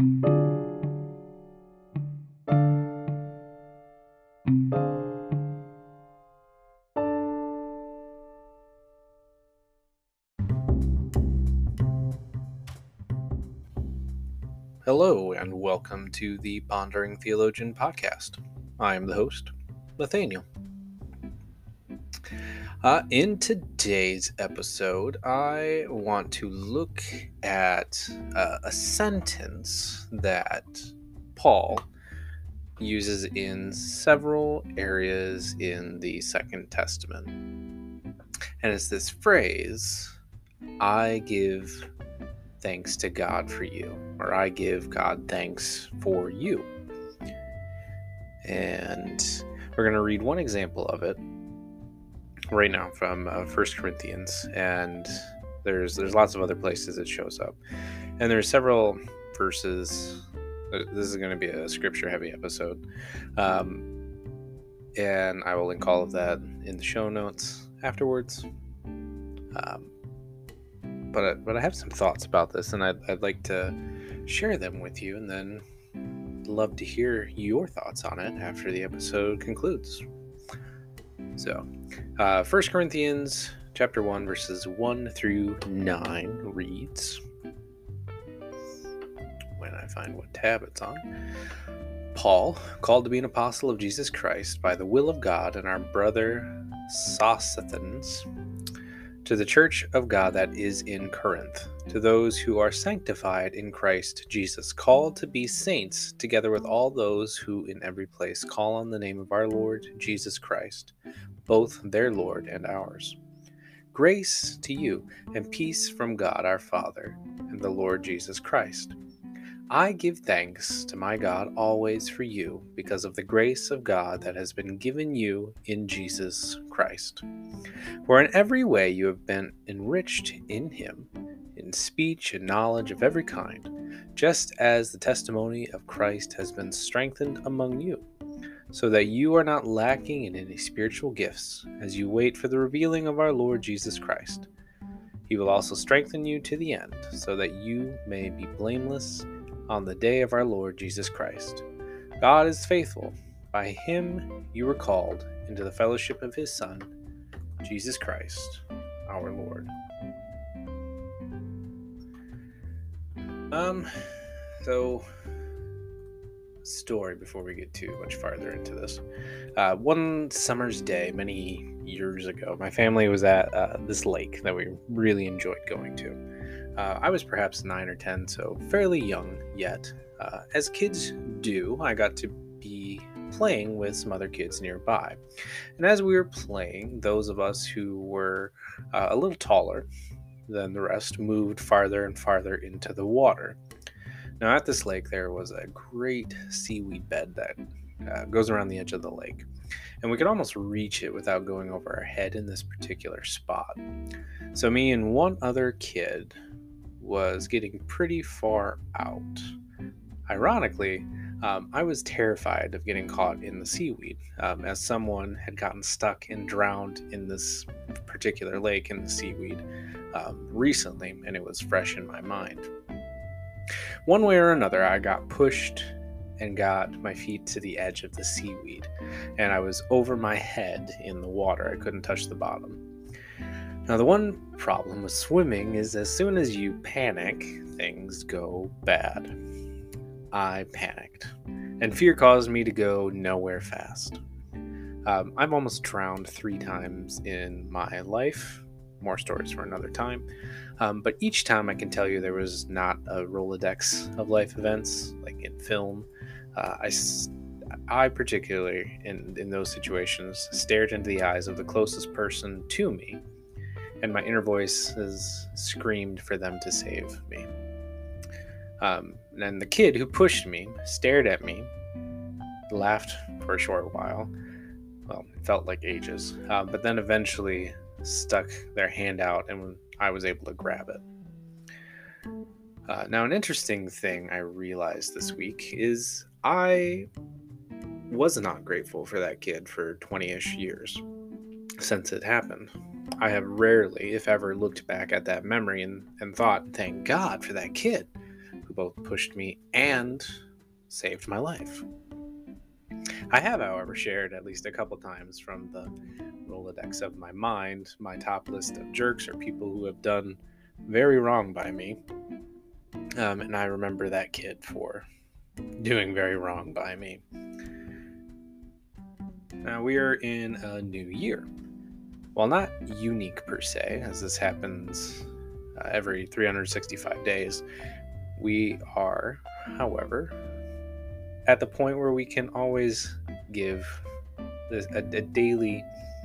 Hello, and welcome to the Pondering Theologian podcast. I am the host, Nathaniel. Uh, in today's episode, I want to look at uh, a sentence that Paul uses in several areas in the Second Testament. And it's this phrase I give thanks to God for you, or I give God thanks for you. And we're going to read one example of it right now from uh, First Corinthians, and there's there's lots of other places it shows up, and there's several verses. Uh, this is going to be a scripture heavy episode, um, and I will link all of that in the show notes afterwards. Um, but but I have some thoughts about this, and I'd, I'd like to share them with you, and then love to hear your thoughts on it after the episode concludes. So, uh, 1 Corinthians chapter 1, verses 1 through 9 reads When I find what tab it's on. Paul, called to be an apostle of Jesus Christ by the will of God, and our brother Sosthenes to the church of God that is in Corinth, to those who are sanctified in Christ Jesus, called to be saints, together with all those who in every place call on the name of our Lord Jesus Christ, both their Lord and ours. Grace to you and peace from God our Father and the Lord Jesus Christ. I give thanks to my God always for you because of the grace of God that has been given you in Jesus Christ. For in every way you have been enriched in him, in speech and knowledge of every kind, just as the testimony of Christ has been strengthened among you, so that you are not lacking in any spiritual gifts as you wait for the revealing of our Lord Jesus Christ. He will also strengthen you to the end, so that you may be blameless on the day of our Lord Jesus Christ. God is faithful. By him you were called into the fellowship of his Son, Jesus Christ, our Lord. Um, so, story before we get too much farther into this. Uh, one summer's day, many years ago, my family was at uh, this lake that we really enjoyed going to. Uh, I was perhaps nine or 10, so fairly young yet. Uh, as kids do, I got to be playing with some other kids nearby. And as we were playing, those of us who were uh, a little taller than the rest moved farther and farther into the water. Now, at this lake, there was a great seaweed bed that uh, goes around the edge of the lake. And we could almost reach it without going over our head in this particular spot. So, me and one other kid was getting pretty far out. Ironically, um, I was terrified of getting caught in the seaweed, um, as someone had gotten stuck and drowned in this particular lake in the seaweed um, recently, and it was fresh in my mind. One way or another, I got pushed and got my feet to the edge of the seaweed, and I was over my head in the water. I couldn't touch the bottom. Now, the one problem with swimming is as soon as you panic, things go bad. I panicked, and fear caused me to go nowhere fast. Um, I've almost drowned three times in my life. More stories for another time. Um, but each time I can tell you there was not a Rolodex of life events like in film. Uh, I, I particularly, in, in those situations, stared into the eyes of the closest person to me and my inner voice has screamed for them to save me. Um, and the kid who pushed me stared at me, laughed for a short while. Well, it felt like ages, uh, but then eventually stuck their hand out, and I was able to grab it. Uh, now, an interesting thing I realized this week is I was not grateful for that kid for 20 ish years since it happened. I have rarely, if ever, looked back at that memory and, and thought, thank God for that kid who both pushed me and saved my life. I have, however, shared at least a couple times from the Rolodex of my mind my top list of jerks or people who have done very wrong by me. Um, and I remember that kid for doing very wrong by me. Now we are in a new year. While not unique per se, as this happens uh, every 365 days, we are, however, at the point where we can always give this, a, a daily,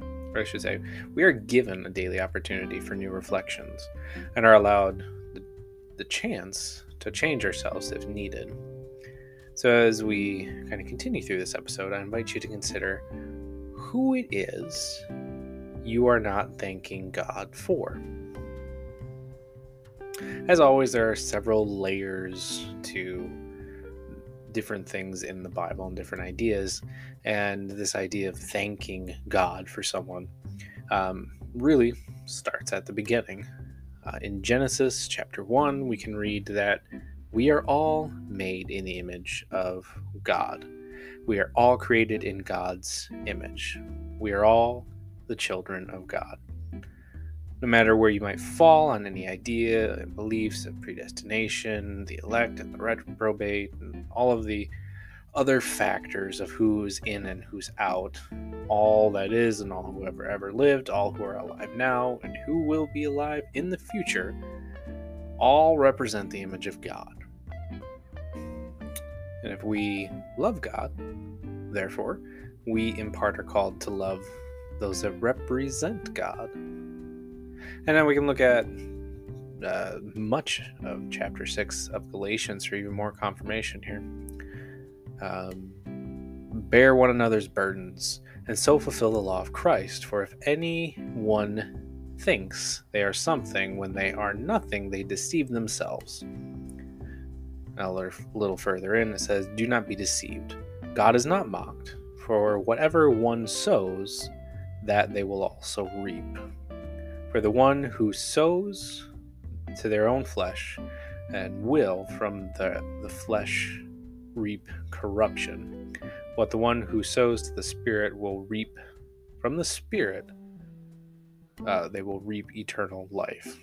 or I should say, we are given a daily opportunity for new reflections and are allowed the, the chance to change ourselves if needed. So, as we kind of continue through this episode, I invite you to consider who it is you are not thanking God for. As always, there are several layers to different things in the Bible and different ideas. And this idea of thanking God for someone um, really starts at the beginning. Uh, in Genesis chapter 1, we can read that we are all made in the image of God. We are all created in God's image. We are all the children of God no matter where you might fall on any idea and beliefs of predestination, the elect and the reprobate, and all of the other factors of who's in and who's out, all that is and all who ever ever lived, all who are alive now and who will be alive in the future, all represent the image of God. And if we love God, therefore, we in part are called to love those that represent God. And then we can look at uh, much of chapter 6 of Galatians for even more confirmation here. Um, bear one another's burdens and so fulfill the law of Christ. For if anyone thinks they are something when they are nothing, they deceive themselves. Now, a little further in, it says, Do not be deceived. God is not mocked, for whatever one sows, that they will also reap. For the one who sows to their own flesh and will from the, the flesh reap corruption, but the one who sows to the Spirit will reap from the Spirit, uh, they will reap eternal life.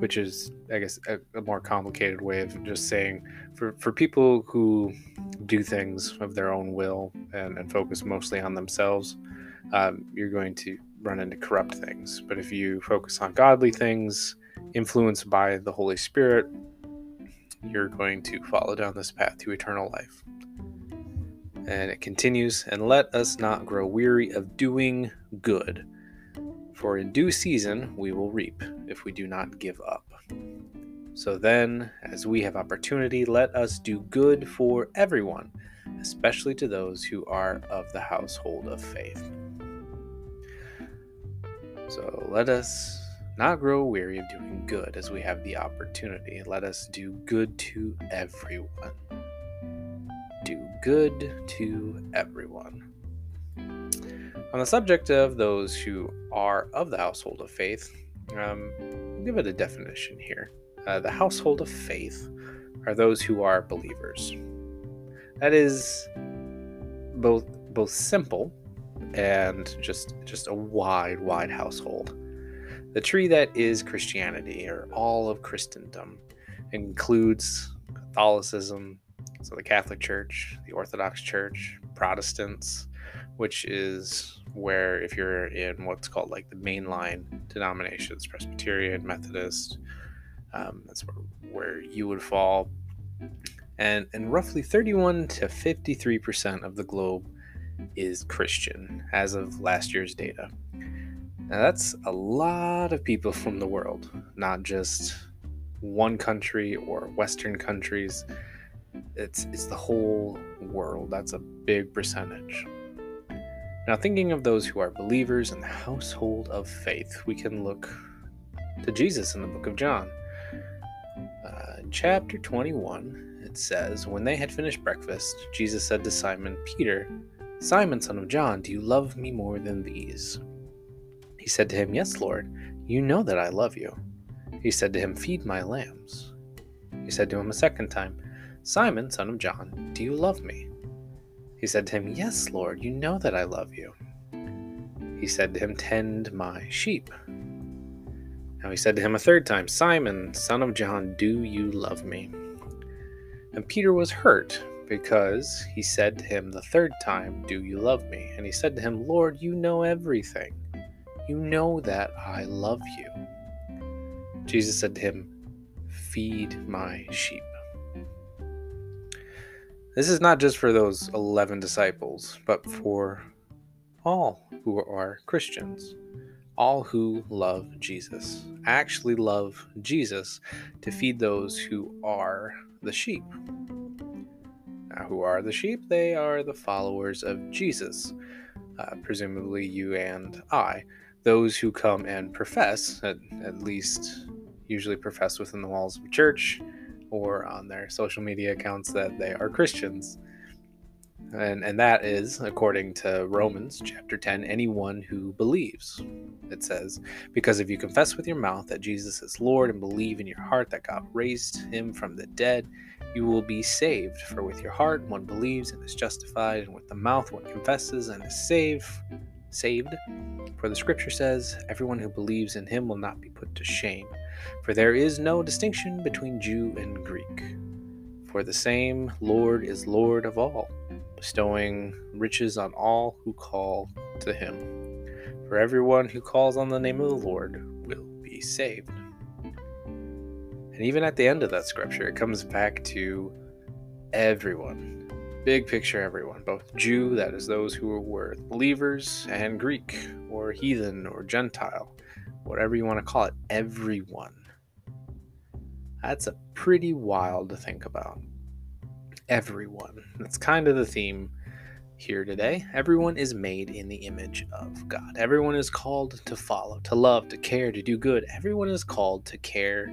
Which is, I guess, a, a, more complicated way of just saying for, for people who do things of their own will and, and focus mostly on themselves, um, you're going to run into corrupt things. But if you focus on godly things, influenced by the Holy Spirit, you're going to follow down this path to eternal life. And it continues, and let us not grow weary of doing good, for in due season we will reap if we do not give up. So then, as we have opportunity, let us do good for everyone, especially to those who are of the household of faith. So let us not grow weary of doing good as we have the opportunity. Let us do good to everyone. Do good to everyone. On the subject of those who are of the household of faith, um, will give it a definition here. Uh, the household of faith are those who are believers. That is both both simple and just just a wide, wide household. The tree that is Christianity, or all of Christendom, includes Catholicism, so the Catholic Church, the Orthodox Church, Protestants, which is where if you're in what's called like the mainline denominations, Presbyterian, Methodist, um, that's where, where you would fall. And, and roughly 31 to 53% of the globe is Christian as of last year's data. Now, that's a lot of people from the world, not just one country or Western countries. It's, it's the whole world. That's a big percentage. Now, thinking of those who are believers in the household of faith, we can look to Jesus in the book of John. Uh, chapter 21, it says, When they had finished breakfast, Jesus said to Simon Peter, Simon, son of John, do you love me more than these? He said to him, Yes, Lord, you know that I love you. He said to him, Feed my lambs. He said to him a second time, Simon, son of John, do you love me? He said to him, Yes, Lord, you know that I love you. He said to him, Tend my sheep. Now he said to him a third time, Simon, son of John, do you love me? And Peter was hurt because he said to him the third time, Do you love me? And he said to him, Lord, you know everything. You know that I love you. Jesus said to him, Feed my sheep. This is not just for those 11 disciples, but for all who are Christians, all who love Jesus, actually love Jesus to feed those who are the sheep. Now, who are the sheep? They are the followers of Jesus, uh, presumably you and I, those who come and profess, at, at least usually profess within the walls of church, or on their social media accounts that they are Christians. And, and that is, according to Romans chapter 10, anyone who believes. It says, Because if you confess with your mouth that Jesus is Lord and believe in your heart that God raised him from the dead, you will be saved. For with your heart one believes and is justified, and with the mouth one confesses and is saved. Saved. For the scripture says, Everyone who believes in him will not be put to shame. For there is no distinction between Jew and Greek. For the same Lord is Lord of all, bestowing riches on all who call to him. For everyone who calls on the name of the Lord will be saved. And even at the end of that scripture, it comes back to everyone. Big picture, everyone, both Jew, that is those who were believers, and Greek, or heathen, or Gentile whatever you want to call it, everyone. That's a pretty wild to think about. Everyone. That's kind of the theme here today. Everyone is made in the image of God. Everyone is called to follow, to love, to care, to do good. Everyone is called to care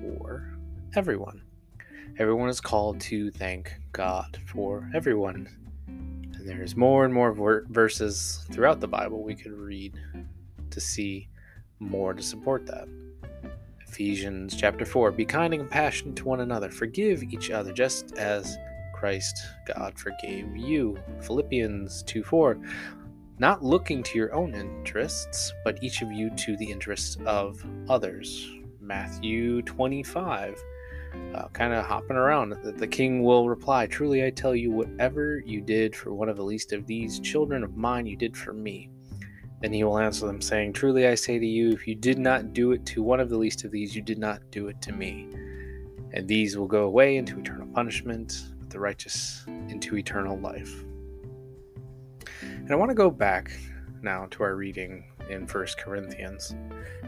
for everyone. Everyone is called to thank God for everyone. And there's more and more verses throughout the Bible we could read to see more to support that. Ephesians chapter 4 Be kind and compassionate to one another, forgive each other just as Christ God forgave you. Philippians 2 4 Not looking to your own interests, but each of you to the interests of others. Matthew 25 uh, kind of hopping around. The, the king will reply, Truly I tell you, whatever you did for one of the least of these children of mine, you did for me. Then he will answer them, saying, Truly I say to you, if you did not do it to one of the least of these, you did not do it to me. And these will go away into eternal punishment, but the righteous into eternal life. And I want to go back now to our reading in First Corinthians.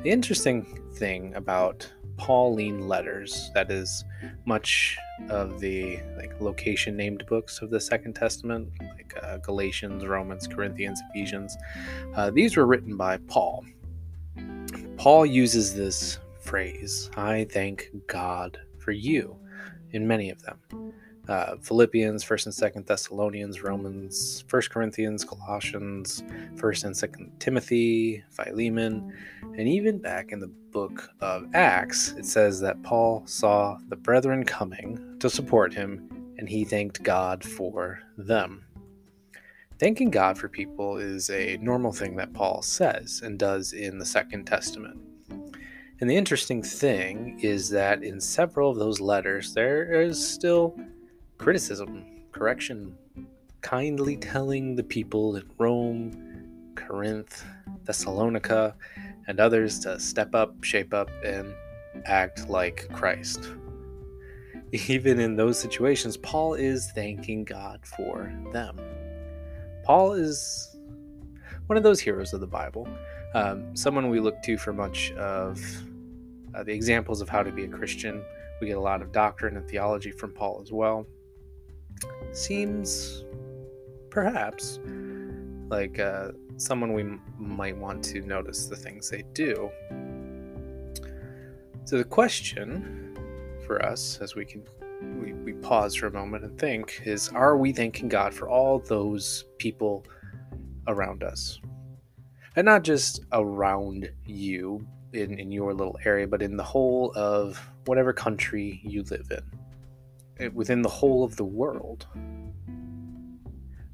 The interesting thing about Pauline letters, that is much of the like location named books of the Second Testament, uh, Galatians, Romans, Corinthians, Ephesians. Uh, these were written by Paul. Paul uses this phrase, I thank God for you, in many of them. Uh, Philippians, First and Second Thessalonians, Romans, First Corinthians, Colossians, First and Second Timothy, Philemon, and even back in the book of Acts, it says that Paul saw the brethren coming to support him, and he thanked God for them. Thanking God for people is a normal thing that Paul says and does in the Second Testament. And the interesting thing is that in several of those letters, there is still criticism, correction, kindly telling the people in Rome, Corinth, Thessalonica, and others to step up, shape up, and act like Christ. Even in those situations, Paul is thanking God for them. Paul is one of those heroes of the Bible, um, someone we look to for much of uh, the examples of how to be a Christian. We get a lot of doctrine and theology from Paul as well. Seems perhaps like uh, someone we m- might want to notice the things they do. So, the question for us as we can we, we pause for a moment and think is are we thanking God for all those people around us? And not just around you, in, in your little area, but in the whole of whatever country you live in, within the whole of the world.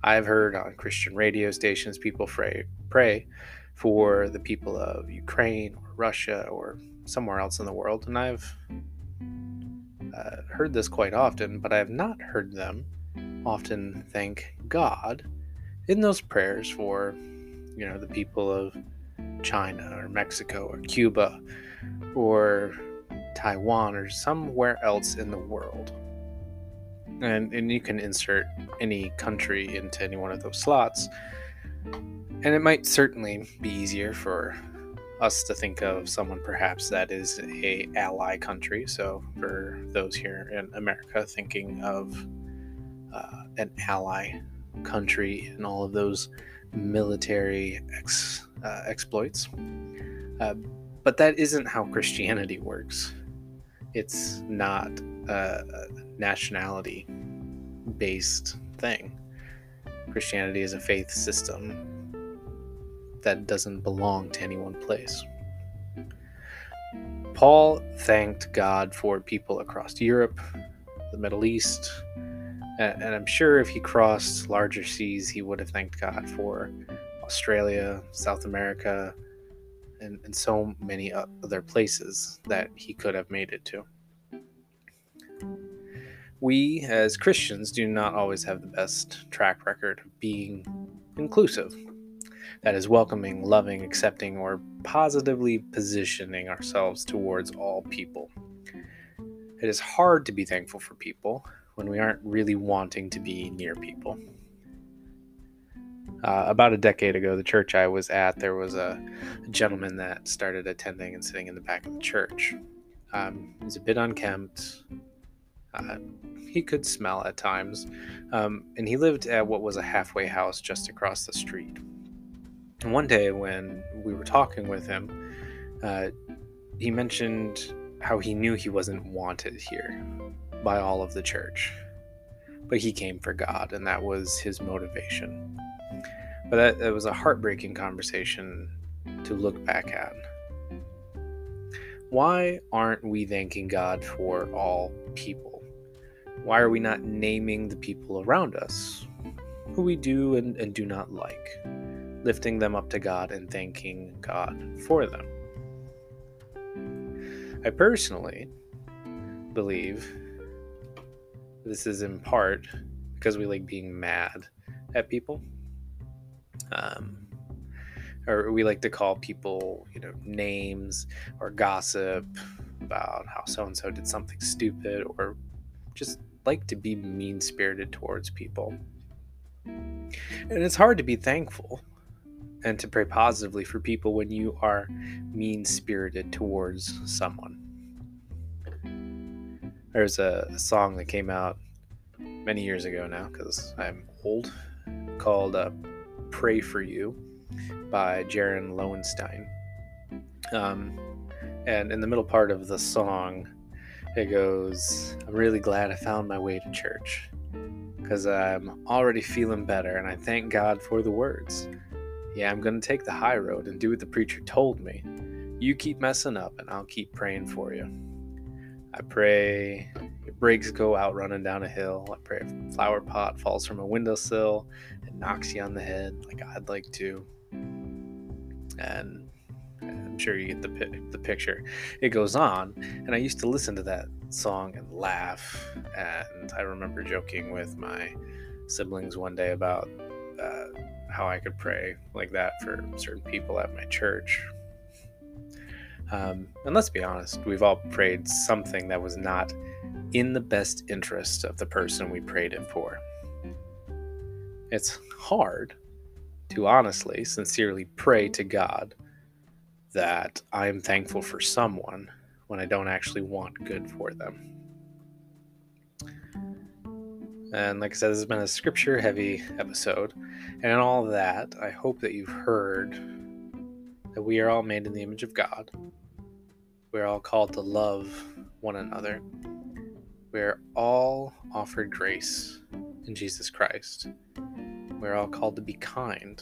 I've heard on Christian radio stations people pray, pray for the people of Ukraine or Russia or somewhere else in the world, and I've uh, heard this quite often, but I have not heard them often thank God in those prayers for, you know, the people of China or Mexico or Cuba or Taiwan or somewhere else in the world. And, and you can insert any country into any one of those slots. And it might certainly be easier for us to think of someone perhaps that is a ally country. So for those here in America thinking of uh, an ally country and all of those military ex, uh, exploits. Uh, but that isn't how Christianity works. It's not a nationality based thing. Christianity is a faith system that doesn't belong to any one place. Paul thanked God for people across Europe, the Middle East, and, I'm sure if he crossed larger seas, he would have thanked God for Australia, South America, and, and so many other places that he could have made it to. We, as Christians, do not always have the best track record of being inclusive. That is, welcoming, loving, accepting, or positively positioning ourselves towards all people. It is hard to be thankful for people when we aren't really wanting to be near people. Uh, about a decade ago, the church I was at, there was a, gentleman that started attending and sitting in the back of the church. Um, he was a bit unkempt. Uh, he could smell at times. Um, and he lived at what was a halfway house just across the street. And one day, when we were talking with him, uh, he mentioned how he knew he wasn't wanted here by all of the church. But he came for God, and that was his motivation. But that, that was a heartbreaking conversation to look back at. Why aren't we thanking God for all people? Why are we not naming the people around us who we do and, and do not like, lifting them up to God and thanking God for them? I personally believe this is in part because we like being mad at people. Um, or we like to call people, you know, names or gossip about how so and so did something stupid or just like to be mean spirited towards people. And it's hard to be thankful and to pray positively for people when you are mean spirited towards someone. There's a, song that came out many years ago now because I'm old called uh, Pray for You by Jaron Lowenstein. Um, and in the middle part of the song, it goes, I'm really glad I found my way to church because I'm already feeling better and I thank God for the words. Yeah, I'm going to take the high road and do what the preacher told me. You keep messing up and I'll keep praying for you. I pray your brakes go out running down a hill. I pray a flower pot falls from a windowsill and knocks you on the head like I'd like to. And Sure you get the the picture. It goes on, and I used to listen to that song and laugh. And I remember joking with my siblings one day about uh, how I could pray like that for certain people at my church um, and let's be honest, we've all prayed something that was not in the best interest of the person we prayed it for. It's hard to honestly, sincerely pray to God that I am thankful for someone when I don't actually want good for them. And like I said, this has been a scripture heavy episode. And in all that, I hope that you've heard that we are all made in the image of God. We're all called to love one another. We're all offered grace in Jesus Christ. We're all called to be kind.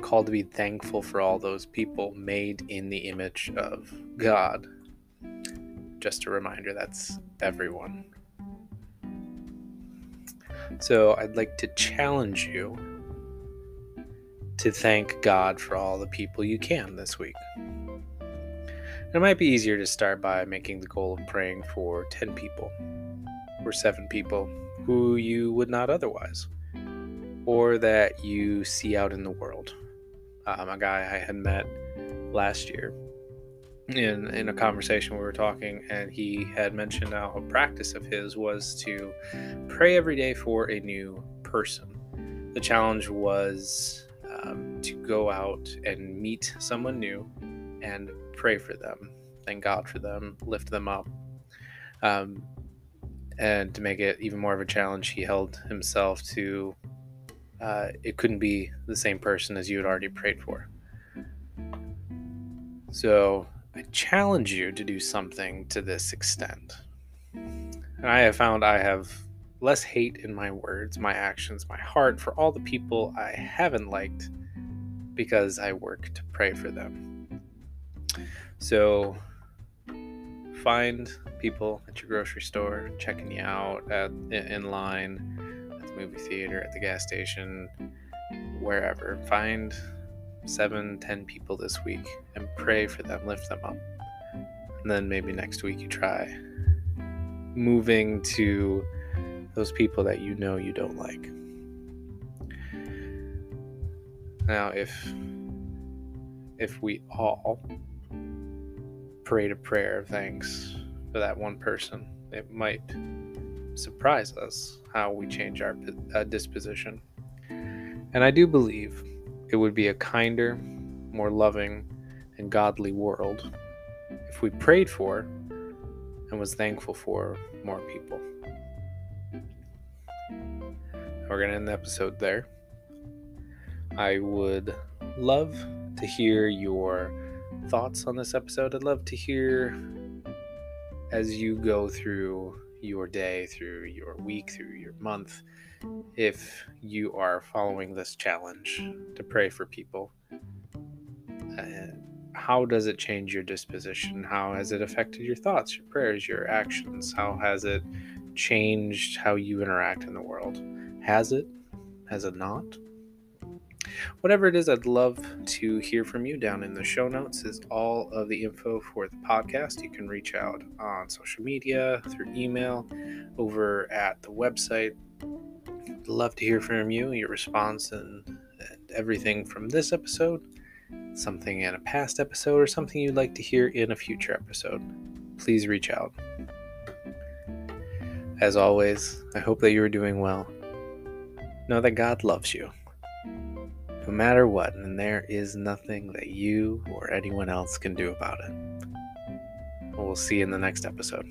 Called to be thankful for all those people made in the image of God. Just a reminder that's everyone. So I'd like to challenge you to thank God for all the people you can this week. It might be easier to start by making the goal of praying for 10 people or 7 people who you would not otherwise, or that you see out in the world. Um, a guy I had met last year in in a conversation we were talking and he had mentioned how a practice of his was to pray every day for a new person. The challenge was um, to go out and meet someone new and pray for them thank god for them lift them up um, and to make it even more of a challenge he held himself to uh, it couldn't be the same person as you had already prayed for so I challenge you to do something to this extent. And I have found I have less hate in my words, my actions, my heart for all the people I haven't liked because I work to pray for them. So find people at your grocery store checking you out at in line movie theater at the gas station wherever find seven, ten people this week and pray for them, lift them up. And then maybe next week you try moving to those people that you know you don't like. Now, if if we all prayed a prayer of thanks for that one person, it might surprise us how we change our uh, disposition. And I do believe it would be a kinder, more loving, and godly world if we prayed for and was thankful for more people. We're going to end the episode there. I would love to hear your thoughts on this episode. I'd love to hear as you go through your day, through your week, through your month, if you are following this challenge to pray for people. Uh, how does it change your disposition? How has it affected your thoughts, your prayers, your actions? How has it changed how you interact in the world? Has it? Has it not? Whatever it is, I'd love to hear from you. Down in the show notes is all of the info for the podcast. You can reach out on social media, through email, over at the website, love to hear from you, your response, and, and everything from this episode, something in a past episode, or something you'd like to hear in a future episode. Please reach out. As always, I hope that you are doing well. Know that God loves you. No matter what, and there is nothing that you or anyone else can do about it. We'll see you in the next episode.